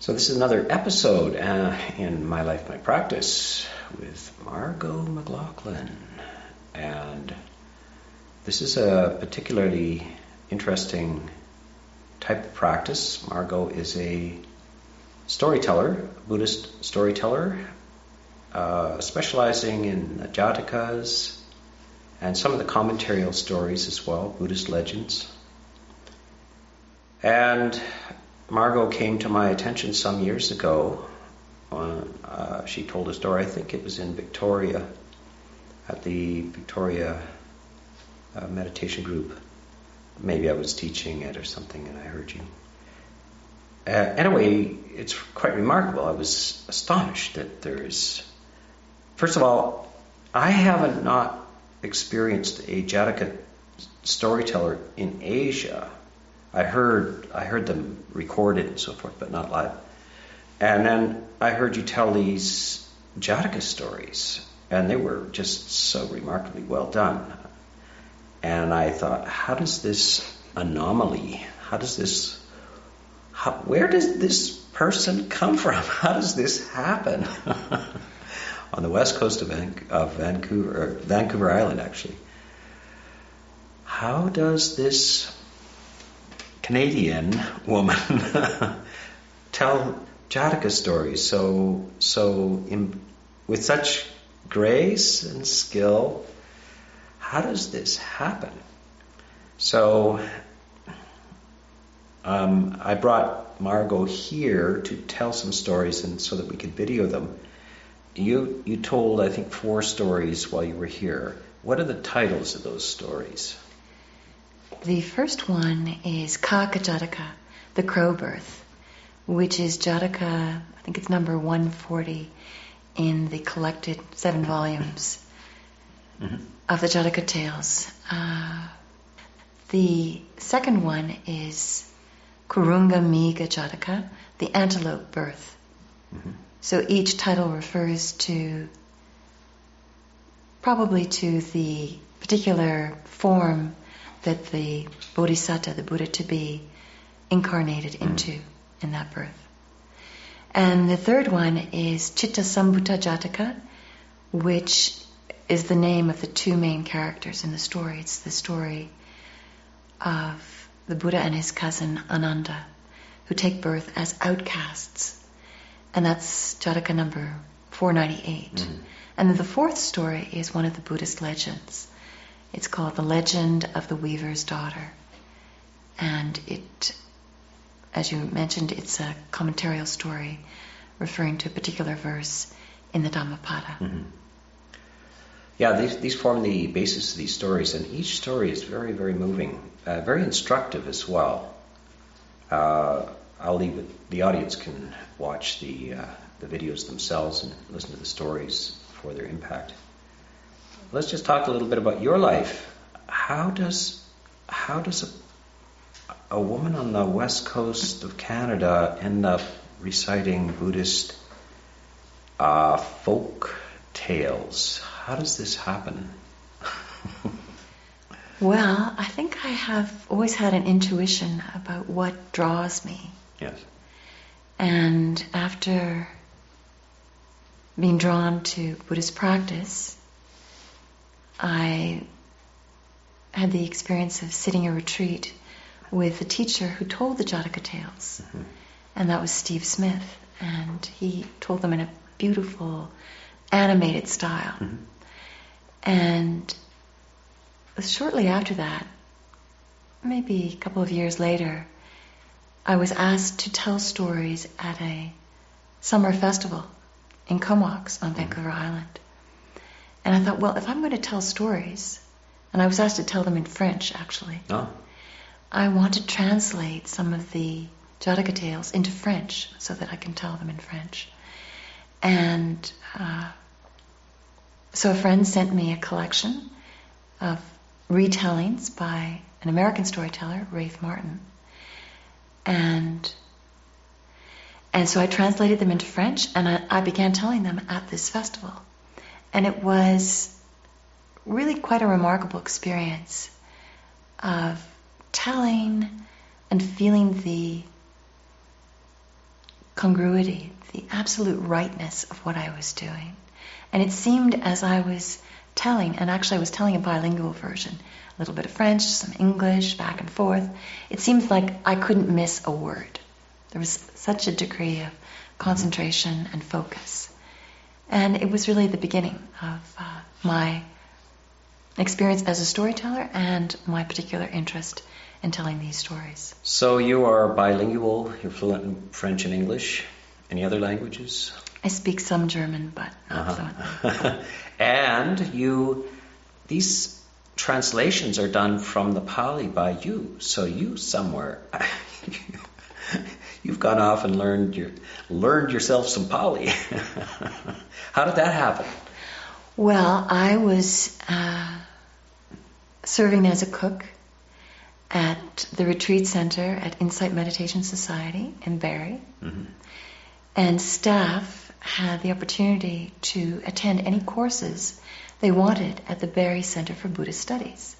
So, this is another episode uh, in My Life, My Practice with Margot McLaughlin. And this is a particularly interesting type of practice. Margot is a storyteller, Buddhist storyteller, uh, specializing in Jatakas and some of the commentarial stories as well, Buddhist legends. And Margot came to my attention some years ago. Uh, she told a story, I think it was in Victoria, at the Victoria uh, meditation group. Maybe I was teaching it or something and I heard you. Uh, anyway, it's quite remarkable. I was astonished that there's. First of all, I haven't not experienced a Jataka storyteller in Asia I heard I heard them recorded and so forth, but not live. And then I heard you tell these Jataka stories, and they were just so remarkably well done. And I thought, how does this anomaly? How does this? How, where does this person come from? How does this happen? On the west coast of, Van, of Vancouver, Vancouver Island, actually. How does this Canadian woman tell Jataka stories so so in, with such grace and skill. How does this happen? So um, I brought Margot here to tell some stories and so that we could video them. You you told I think four stories while you were here. What are the titles of those stories? The first one is Kaka Jataka, the crow birth, which is Jataka, I think it's number 140 in the collected seven volumes mm-hmm. of the Jataka tales. Uh, the second one is Kurunga Miga Jataka, the antelope birth. Mm-hmm. So each title refers to probably to the particular form that the bodhisattva, the Buddha to be, incarnated hmm. into in that birth. And the third one is Chitta Sambhuta Jataka, which is the name of the two main characters in the story. It's the story of the Buddha and his cousin Ananda, who take birth as outcasts. And that's Jataka number 498. Mm-hmm. And then the fourth story is one of the Buddhist legends it's called The Legend of the Weaver's Daughter. And it, as you mentioned, it's a commentarial story referring to a particular verse in the Dhammapada. Mm-hmm. Yeah, these, these form the basis of these stories, and each story is very, very moving, uh, very instructive as well. Uh, I'll leave it, the audience can watch the, uh, the videos themselves and listen to the stories for their impact let's just talk a little bit about your life. How does how does a, a woman on the west coast of Canada end up reciting Buddhist uh, folk tales? How does this happen? well, I think I have always had an intuition about what draws me. Yes. And after being drawn to Buddhist practice, I had the experience of sitting a retreat with a teacher who told the Jataka tales, mm-hmm. and that was Steve Smith, and he told them in a beautiful, animated style. Mm-hmm. And shortly after that, maybe a couple of years later, I was asked to tell stories at a summer festival in Comox on mm-hmm. Vancouver Island. And I thought, well, if I'm going to tell stories, and I was asked to tell them in French actually, oh. I want to translate some of the Jataka tales into French so that I can tell them in French. And uh, so a friend sent me a collection of retellings by an American storyteller, Rafe Martin. And and so I translated them into French and I, I began telling them at this festival. And it was really quite a remarkable experience of telling and feeling the congruity, the absolute rightness of what I was doing. And it seemed as I was telling, and actually I was telling a bilingual version, a little bit of French, some English, back and forth. It seems like I couldn't miss a word. There was such a degree of concentration and focus. And it was really the beginning of uh, my experience as a storyteller and my particular interest in telling these stories. So you are bilingual, you're fluent in French and English. Any other languages? I speak some German, but not uh-huh. fluently. and you, these translations are done from the Pali by you. So you somewhere, you've gone off and learned your, learned yourself some Pali. How did that happen? Well, I was uh, serving as a cook at the retreat center at Insight Meditation Society in Barre. Mm-hmm. And staff had the opportunity to attend any courses they wanted at the Barre Center for Buddhist Studies.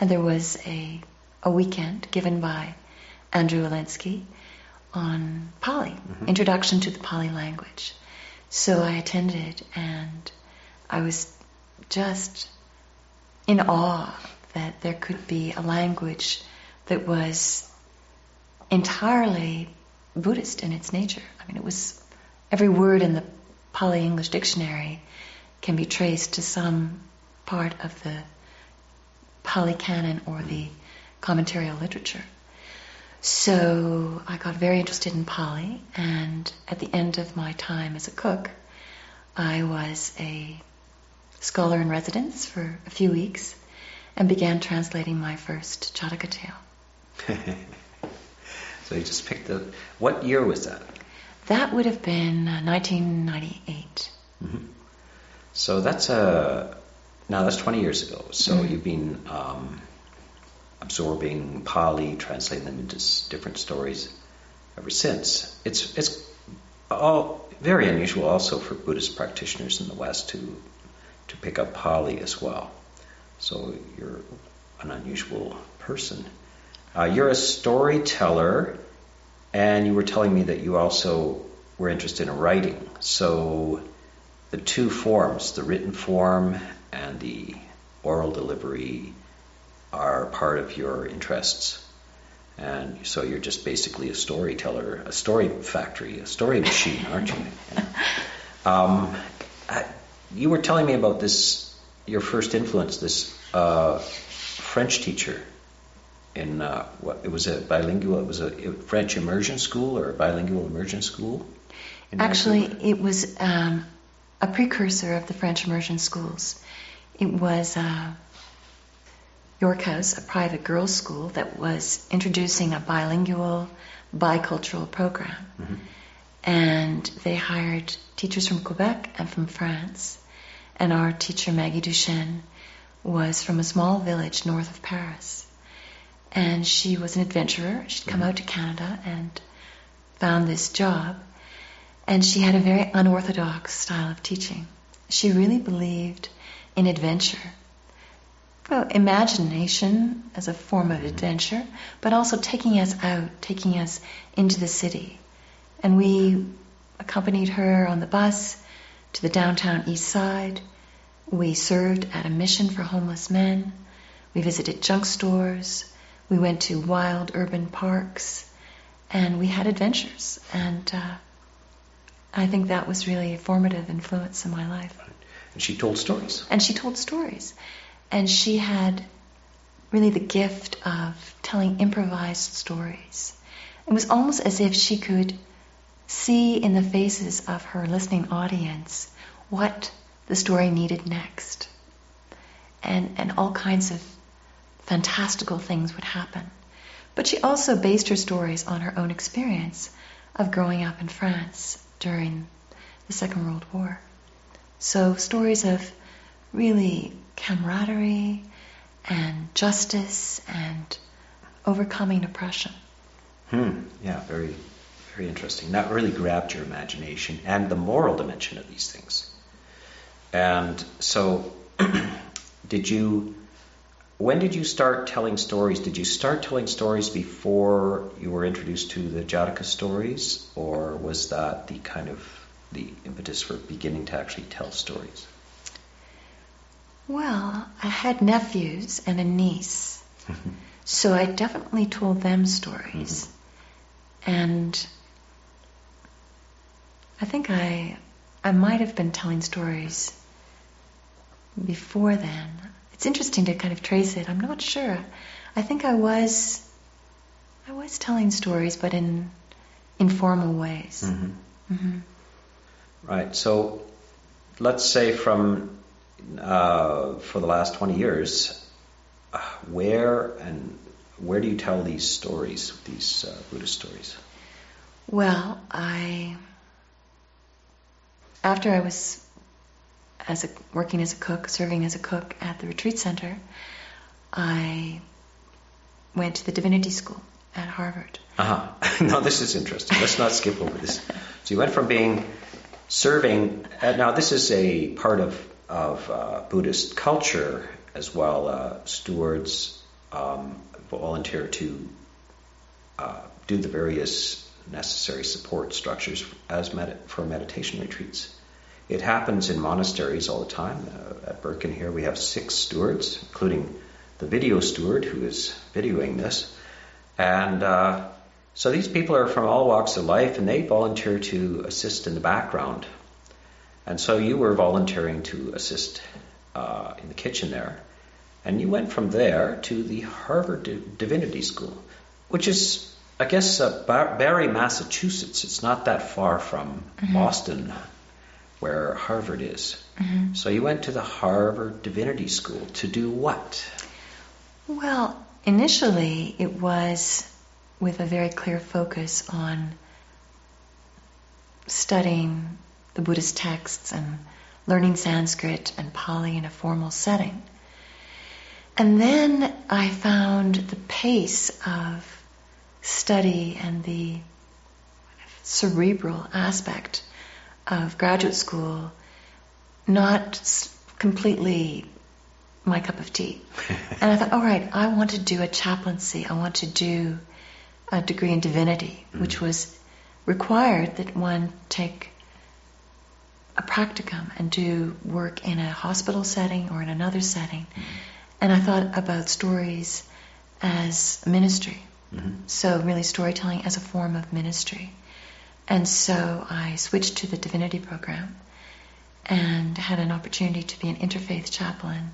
And there was a, a weekend given by Andrew Olendzki on Pali, mm-hmm. Introduction to the Pali Language. So I attended and I was just in awe that there could be a language that was entirely Buddhist in its nature. I mean, it was every word in the Pali English dictionary can be traced to some part of the Pali canon or the commentarial literature. So I got very interested in Pali, and at the end of my time as a cook, I was a scholar in residence for a few weeks and began translating my first Jataka tale. so you just picked the. What year was that? That would have been 1998. Uh, mm-hmm. So that's a. Uh, now that's 20 years ago. So mm-hmm. you've been um, absorbing Pali, translating them into different stories ever since. It's it's all very unusual also for Buddhist practitioners in the West to to pick up Pali as well. So you're an unusual person. Uh, you're a storyteller, and you were telling me that you also were interested in writing. So the two forms, the written form and the oral delivery, are part of your interests. And so you're just basically a storyteller, a story factory, a story machine, aren't you? Um, you were telling me about this, your first influence, this uh, French teacher in uh, what it was a bilingual, it was a French immersion school or a bilingual immersion school. Actually, Vancouver? it was um, a precursor of the French immersion schools. It was uh, York House, a private girls' school that was introducing a bilingual, bicultural program. Mm-hmm. And they hired teachers from Quebec and from France. And our teacher, Maggie Duchesne, was from a small village north of Paris. And she was an adventurer. She'd come mm-hmm. out to Canada and found this job. And she had a very unorthodox style of teaching. She really believed in adventure well, imagination as a form of adventure, but also taking us out, taking us into the city. And we accompanied her on the bus to the downtown east side. We served at a mission for homeless men. We visited junk stores. We went to wild urban parks. And we had adventures. And uh, I think that was really a formative influence in my life. And she told stories. And she told stories. And she had really the gift of telling improvised stories. It was almost as if she could see in the faces of her listening audience what the story needed next. And, and all kinds of fantastical things would happen. But she also based her stories on her own experience of growing up in France during the Second World War. So stories of really camaraderie and justice and overcoming oppression. Hmm. Yeah, very, very interesting. That really grabbed your imagination and the moral dimension of these things. And so, did you when did you start telling stories? Did you start telling stories before you were introduced to the Jataka stories, or was that the kind of the impetus for beginning to actually tell stories? Well, I had nephews and a niece, so I definitely told them stories. Mm-hmm. And I think I I might have been telling stories before then. It's interesting to kind of trace it. I'm not sure. I think I was I was telling stories, but in informal ways. Mm-hmm. Mm-hmm. Right. So let's say from uh, for the last 20 years, where and where do you tell these stories, these uh, Buddhist stories? Well, I after I was as a, working as a cook, serving as a cook at the retreat center, I went to the divinity school at Harvard. Uh-huh. now this is interesting. Let's not skip over this. So you went from being serving. Uh, now this is a part of of uh, Buddhist culture as well. Uh, stewards um, volunteer to uh, do the various necessary support structures as med- for meditation retreats. It happens in monasteries all the time. Uh, at Birken here, we have six stewards, including the video steward who is videoing this. And uh, so these people are from all walks of life and they volunteer to assist in the background. And so you were volunteering to assist uh, in the kitchen there. And you went from there to the Harvard Divinity School, which is, I guess, uh, Barre, Massachusetts. It's not that far from mm-hmm. Boston, where Harvard is. Mm-hmm. So you went to the Harvard Divinity School to do what? Well, initially it was with a very clear focus on studying the Buddhist texts and learning Sanskrit and Pali in a formal setting. And then I found the pace of study and the cerebral aspect of graduate school not completely my cup of tea. and I thought, all right, I want to do a chaplaincy. I want to do a degree in divinity, mm-hmm. which was required that one take a practicum and do work in a hospital setting or in another setting. And I thought about stories as ministry. Mm-hmm. So, really, storytelling as a form of ministry. And so I switched to the divinity program and had an opportunity to be an interfaith chaplain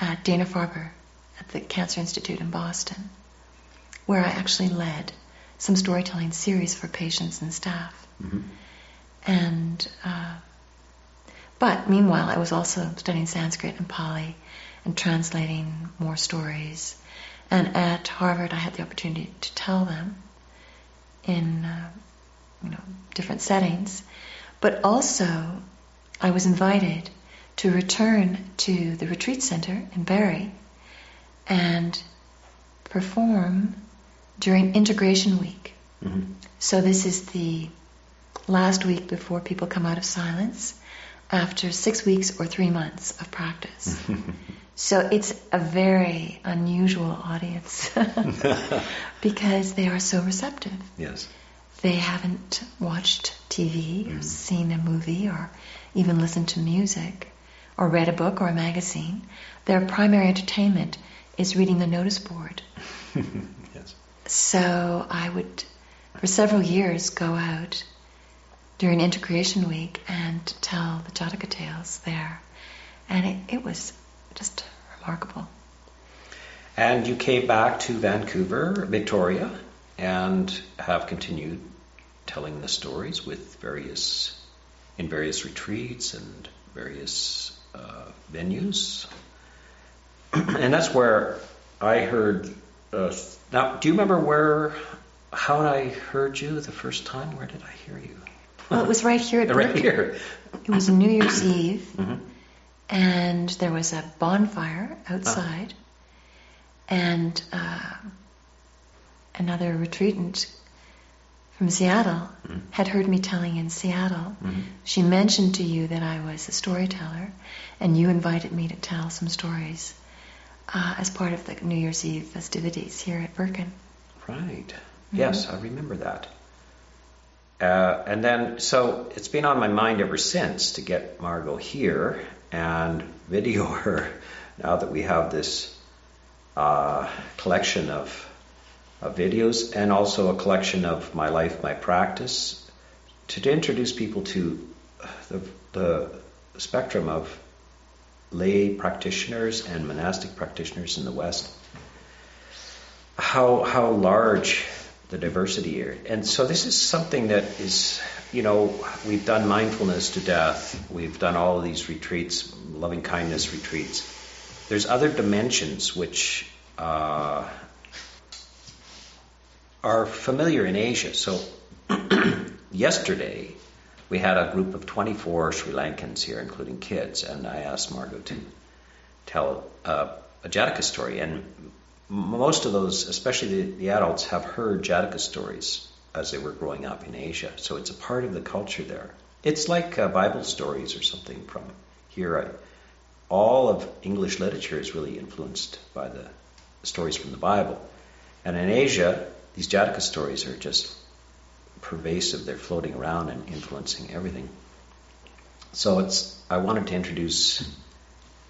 at Dana Farber at the Cancer Institute in Boston, where I actually led some storytelling series for patients and staff. Mm-hmm. And uh, but meanwhile, I was also studying Sanskrit and Pali and translating more stories. And at Harvard, I had the opportunity to tell them in uh, you know, different settings. But also, I was invited to return to the retreat center in Barre and perform during integration week. Mm-hmm. So this is the last week before people come out of silence after six weeks or three months of practice. so it's a very unusual audience because they are so receptive. Yes they haven't watched TV or mm. seen a movie or even listened to music or read a book or a magazine. Their primary entertainment is reading the notice board. yes. So I would, for several years, go out during integration week and tell the Jataka tales there. And it, it was just remarkable. And you came back to Vancouver, Victoria, and have continued telling the stories with various in various retreats and various uh, venues. and that's where I heard. Uh, now, do you remember where how I heard you the first time? Where did I hear you? Well, it was right here at right here. It was New Year's Eve, mm-hmm. and there was a bonfire outside, ah. and uh, another retreatant from Seattle mm-hmm. had heard me telling in Seattle. Mm-hmm. She mentioned to you that I was a storyteller, and you invited me to tell some stories uh, as part of the New Year's Eve festivities here at Birken. Right. Mm-hmm. Yes, I remember that. Uh, and then, so it's been on my mind ever since to get Margot here and video her now that we have this uh, collection of, of, videos and also a collection of my life, my practice, to, introduce people to the, the spectrum of lay practitioners and monastic practitioners in the West. How how large the diversity here. And so this is something that is, you know, we've done mindfulness to death. We've done all of these retreats, loving kindness retreats. There's other dimensions which uh, are familiar in Asia. So yesterday we had a group of 24 Sri Lankans here, including kids, and I asked Margot to tell uh, a Jataka story. And most of those, especially the, the, adults, have heard Jataka stories as they were growing up in Asia. So it's a part of the culture there. It's like uh, Bible stories or something from here. I, all of English literature is really influenced by the stories from the Bible. And in Asia, these Jataka stories are just pervasive. They're floating around and influencing everything. So it's I wanted to introduce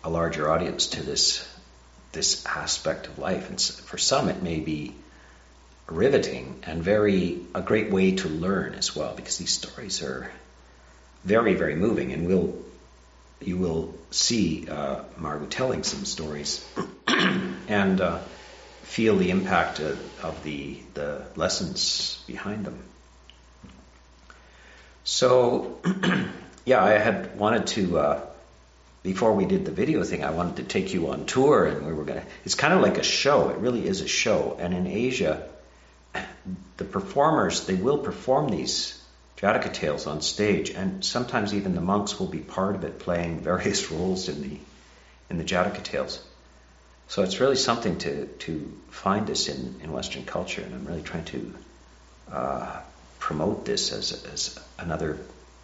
a larger audience to this this aspect of life. And for some, it may be riveting and very a great way to learn as well, because these stories are very, very moving, and we'll you will see uh, Margot telling some stories and uh, feel the impact of, of, the the lessons behind them. So, yeah, I had wanted to. Uh, before we did the video thing, I wanted to take you on tour, and we were gonna. It's kind of like a show. It really is a show. And in Asia, the performers they will perform these Jataka tales on stage, and sometimes even the monks will be part of it, playing various roles in the in the Jataka tales. So it's really something to to find this in in Western culture, and I'm really trying to uh, promote this as as another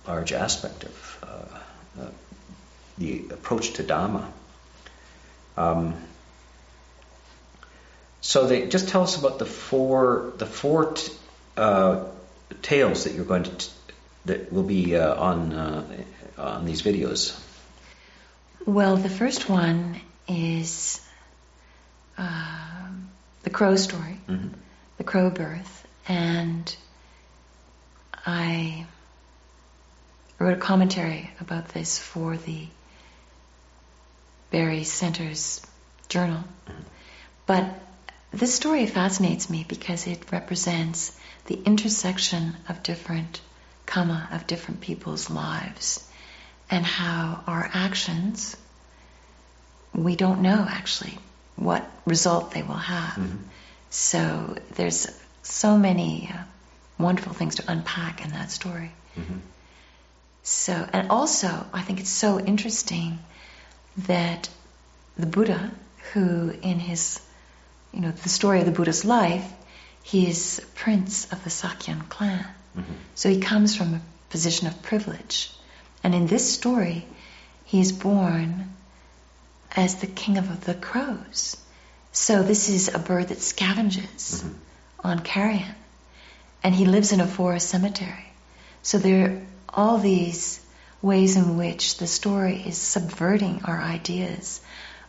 large aspect of. Uh, uh, the approach to Dharma. Um, so they just tell us about the four the four t- uh, tales that you're going to t- that will be uh, on uh, on these videos. Well, the first one is uh, the crow story, mm-hmm. the crow birth, and I wrote a commentary about this for the Barre Center's journal. But this story fascinates me because it represents the intersection of different karma, of different people's lives, and how our actions, we don't know actually what result they will have. Mm-hmm. So there's so many uh, wonderful things to unpack in that story. Mm-hmm. So, and also, I think it's so interesting that the Buddha, who in his, you know, the story of the Buddha's life, he is prince of the Sakyan clan. Mm-hmm. So he comes from a position of privilege. And in this story, he is born as the king of the crows. So this is a bird that scavenges mm-hmm. on carrion. And he lives in a forest cemetery. So there are all these ways in which the story is subverting our ideas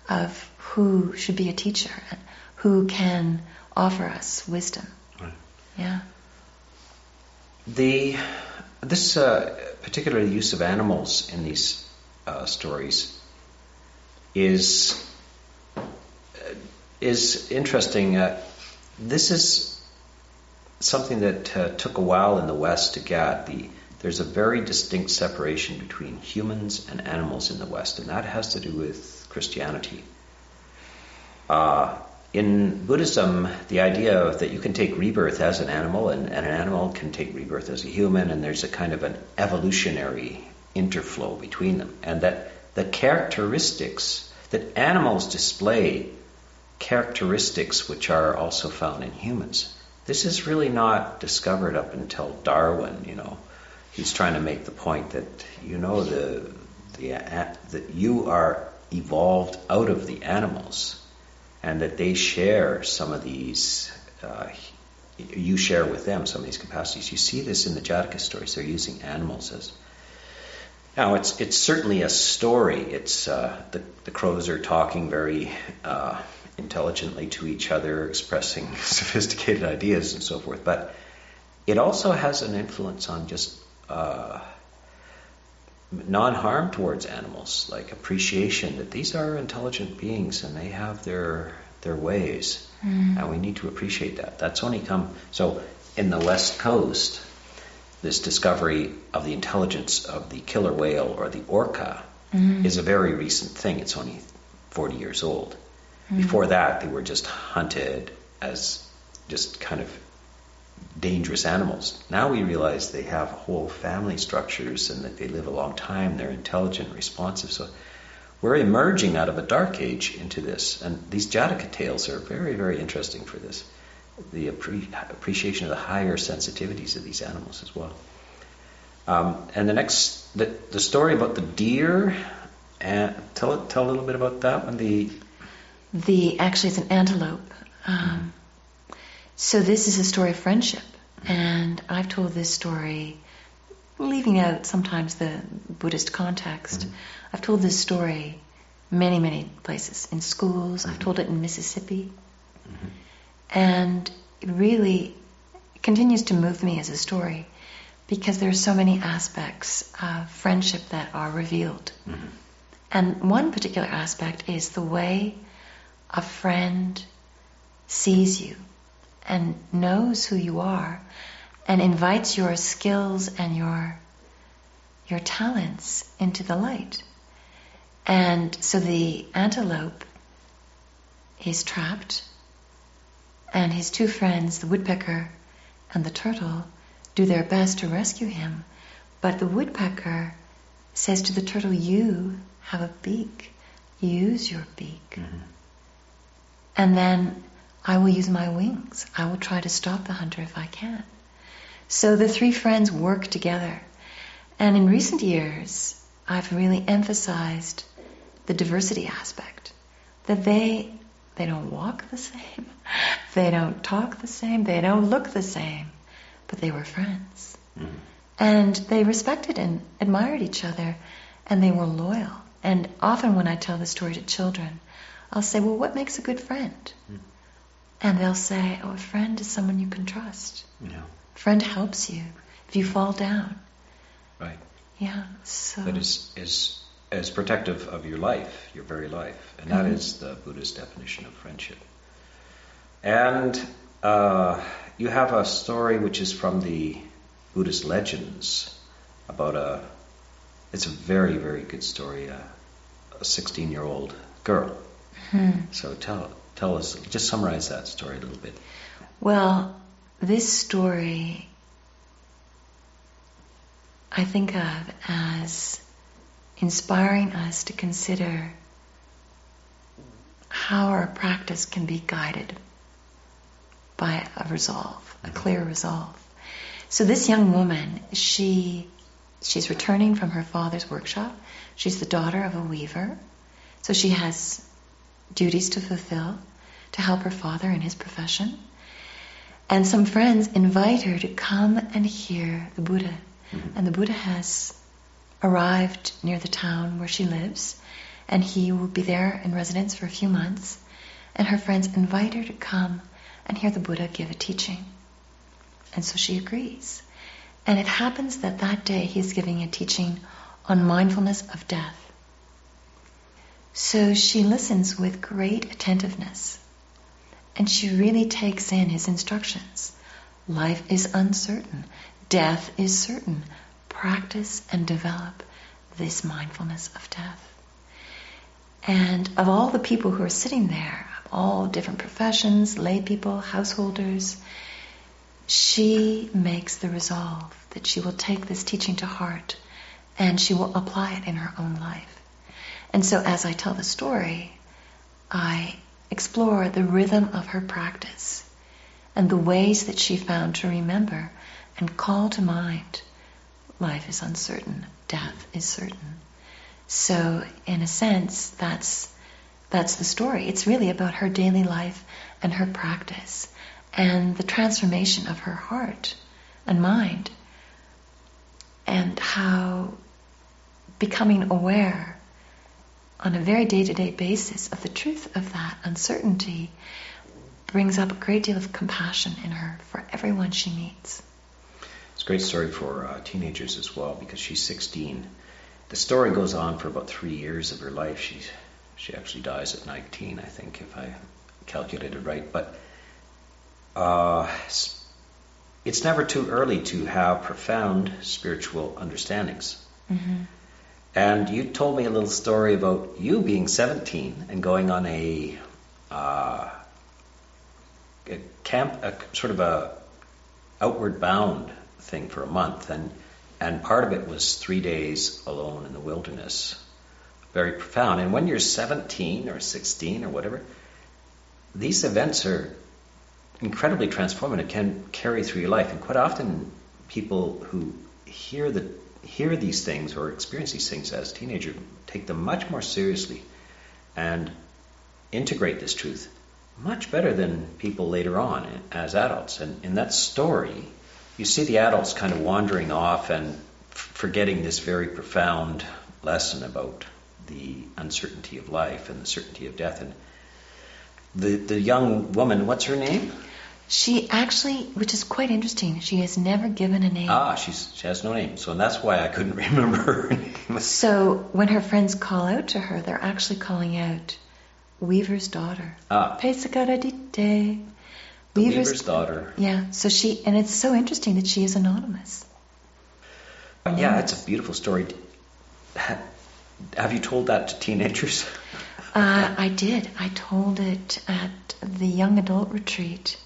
of who should be a teacher and who can offer us wisdom. Right. Yeah. The this uh, particular use of animals in these uh, stories is uh, is interesting. Uh, this is something that uh, took a while in the West to get the there's a very distinct separation between humans and animals in the West, and that has to do with Christianity. Uh, in Buddhism, the idea that you can take rebirth as an animal and, and, an animal can take rebirth as a human, and there's a kind of an evolutionary interflow between them, and that the characteristics that animals display characteristics which are also found in humans. This is really not discovered up until Darwin, you know he's trying to make the point that you know the the that you are evolved out of the animals, and that they share some of these. Uh, you share with them some of these capacities. You see this in the Jataka stories. They're using animals as now, it's it's certainly a story. It's uh, the the crows are talking very uh, intelligently to each other, expressing sophisticated ideas and so forth. But it also has an influence on just uh, non-harm towards animals, like appreciation that these are intelligent beings and they have their their ways, mm. and we need to appreciate that. That's only come so in the West Coast this discovery of the intelligence of the killer whale or the orca mm-hmm. is a very recent thing. It's only 40 years old. Mm-hmm. Before that, they were just hunted as just kind of dangerous animals. Now we realize they have whole family structures and that they live a long time. They're intelligent, responsive. So we're emerging out of a dark age into this. And these Jataka tales are very, very interesting for this the appre- appreciation of the higher sensitivities of these animals as well. Um, and the next, the, the story about the deer, uh, tell tell a little bit about that one. The the actually it's an antelope. Um, so this is a story of friendship, and I've told this story, leaving out sometimes the Buddhist context. Mm-hmm. I've told this story many many places in schools. I've told it in Mississippi. Mm-hmm. And it really continues to move me as a story because there are so many aspects of friendship that are revealed. Mm-hmm. And one particular aspect is the way a friend sees you and knows who you are and invites your skills and your your talents into the light. And so the antelope is trapped and his two friends, the woodpecker and the turtle, do their best to rescue him. But the woodpecker says to the turtle, You have a beak. Use your beak. Mm-hmm. And then I will use my wings. I will try to stop the hunter if I can. So the three friends work together. And in recent years, I've really emphasized the diversity aspect. That they they don't walk the same. They don't talk the same. They don't look the same. But they were friends. Mm. And they respected and admired each other. And they were loyal. And often when I tell the story to children, I'll say, Well, what makes a good friend? Mm. And they'll say, Oh, a friend is someone you can trust. Yeah. A friend helps you if you fall down. Right. Yeah. So that is is as protective of your life, your very life. And that mm-hmm. is the Buddhist definition of friendship. And uh, you have a story which is from the Buddhist legends about a, it's a very, very good story, a 16 year old girl. Mm-hmm. So tell, tell us, just summarize that story a little bit. Well, this story I think of as inspiring us to consider how our practice can be guided by a resolve, a clear resolve. So this young woman, she she's returning from her father's workshop. She's the daughter of a weaver. So she has duties to fulfill to help her father in his profession. And some friends invite her to come and hear the Buddha. Mm-hmm. And the Buddha has arrived near the town where she lives, and he will be there in residence for a few months. And her friends invite her to come and hear the Buddha give a teaching. And so she agrees. And it happens that that day he is giving a teaching on mindfulness of death. So she listens with great attentiveness. And she really takes in his instructions. Life is uncertain. Death is certain practice and develop this mindfulness of death. And of all the people who are sitting there, all different professions, lay people, householders, she makes the resolve that she will take this teaching to heart and she will apply it in her own life. And so as I tell the story, I explore the rhythm of her practice and the ways that she found to remember and call to mind life is uncertain, death is certain. So, in a sense, that's that's the story. It's really about her daily life and her practice and the transformation of her heart and mind and how becoming aware on a very day to day basis of the truth of that uncertainty brings up a great deal of compassion in her for everyone she meets. It's a great story for uh, teenagers as well because she's 16. The story goes on for about three years of her life. She she actually dies at 19, I think, if I calculated right. But uh, it's never too early to have profound spiritual understandings. Mm-hmm. And you told me a little story about you being 17 and going on a, uh, a camp, a sort of a outward bound thing for a month, and and part of it was three days alone in the wilderness. Very profound. And when you're 17 or 16 or whatever, these events are incredibly transformative, can carry through your life. And quite often, people who hear the hear these things or experience these things as a teenager, take them much more seriously and integrate this truth much better than people later on as adults. And in that story, you see the adults kind of wandering off and forgetting this very profound lesson about the uncertainty of life and the certainty of death. And the, the young woman, what's her name? She actually, which is quite interesting, she has never given a name. Ah, she's, she has no name. So that's why I couldn't remember her name. so when her friends call out to her, they're actually calling out Weaver's daughter. Ah. Pesakaradhita. Weaver's, Weaver's daughter. Yeah, so she, and it's so interesting that she is anonymous. Yeah, it's a beautiful story. Have you told that to teenagers? Uh, I did. I told it at the young adult retreat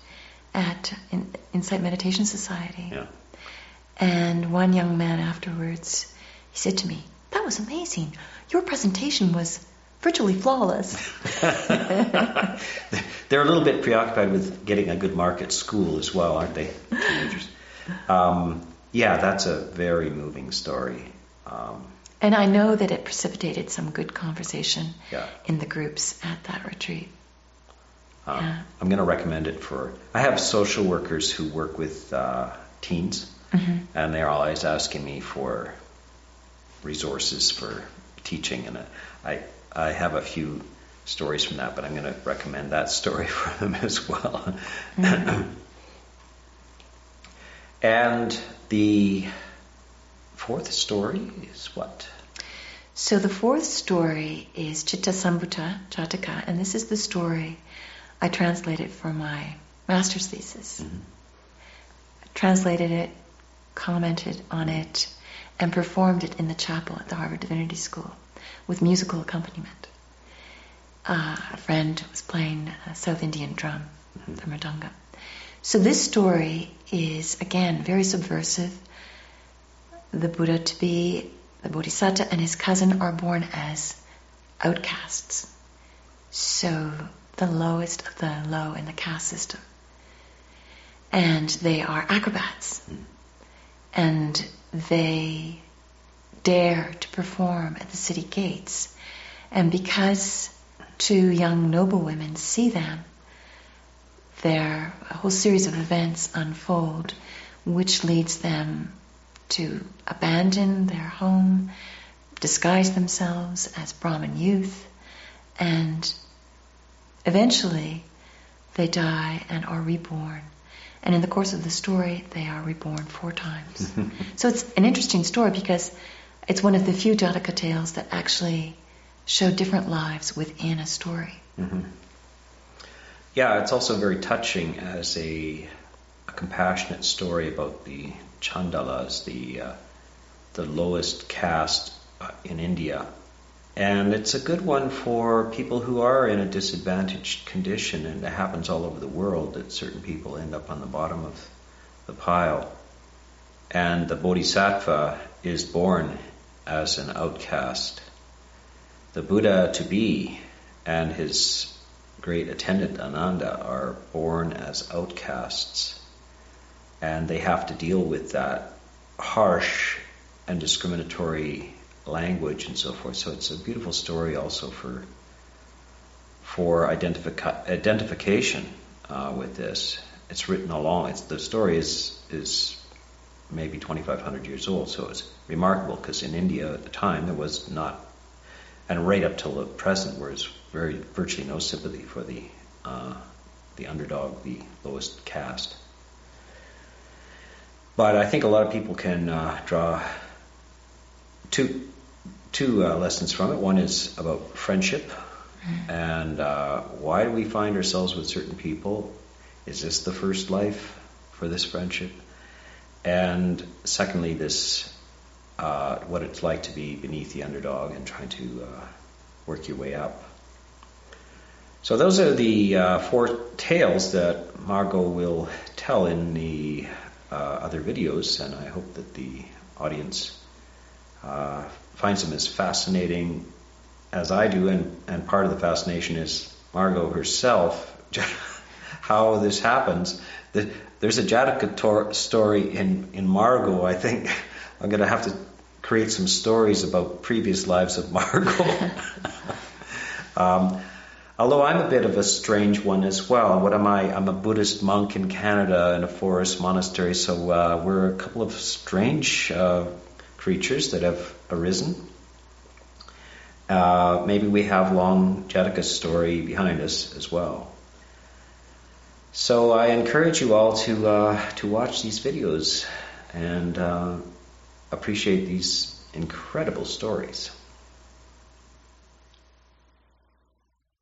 at in, Insight Meditation Society. Yeah. And one young man afterwards, he said to me, "That was amazing. Your presentation was virtually flawless." They're a little bit preoccupied with getting a good mark at school as well, aren't they, teenagers? Um, yeah, that's a very moving story. Um, and I know that it precipitated some good conversation yeah. in the groups at that retreat. Uh, yeah. I'm going to recommend it for. I have social workers who work with uh, teens, mm-hmm. and they're always asking me for resources for teaching, and I I have a few stories from that, but I'm going to recommend that story for them as well. Mm-hmm. and the fourth story is what? So the fourth story is Chitta Sambhuta Jataka, and this is the story I translated it for my master's thesis. Mm-hmm. Translated it, commented on it, and performed it in the chapel at the Harvard Divinity School with musical accompaniment. Uh, a friend was playing a South Indian drum, mm-hmm. the mridanga. So this story is again very subversive the Buddha to be, the Bodhisattva and his cousin are born as outcasts. So the lowest of the low in the caste system. And they are acrobats. And they dare to perform at the city gates. And because two young noblewomen see them, there a whole series of events unfold, which leads them to abandon their home, disguise themselves as Brahmin youth, and eventually they die and are reborn. And in the course of the story, they are reborn four times. so it's an interesting story because it's one of the few Jataka tales that actually show different lives within a story. Mm-hmm. Yeah, it's also very touching as a, a compassionate story about the Chandalas, the uh, the lowest caste uh, in India, and it's a good one for people who are in a disadvantaged condition, and it happens all over the world that certain people end up on the bottom of the pile. And the Bodhisattva is born as an outcast. The Buddha to be and his great attendant Ananda are born as outcasts and they have to deal with that harsh and discriminatory language and so forth. So it's a beautiful story also for for identifi- identification uh, with this. It's written along. It's, the story is is maybe 2,500 years old, so it's remarkable because in India at the time there was not, and right up till the present, there was very virtually no sympathy for the uh, the underdog, the lowest caste. But I think a lot of people can uh, draw two two uh, lessons from it. One is about friendship, and uh, why do we find ourselves with certain people? Is this the first life for this friendship? And secondly, this uh, what it's like to be beneath the underdog and trying to uh, work your way up. So those are the uh, four tales that Margot will tell in the uh, other videos, and I hope that the audience uh, finds them as fascinating as I do. And, and part of the fascination is Margot herself, how this happens. The, there's a Jataka story in, in Margot. I think I'm going to have to create some stories about previous lives of Margot. um, Although I'm a bit of a strange one as well. What am I? I'm a Buddhist monk in Canada in a forest monastery, so uh, we're a couple of strange uh, creatures that have arisen. Uh, maybe we have long Jataka's story behind us as well. So I encourage you all to uh, to watch these videos and uh, appreciate these incredible stories.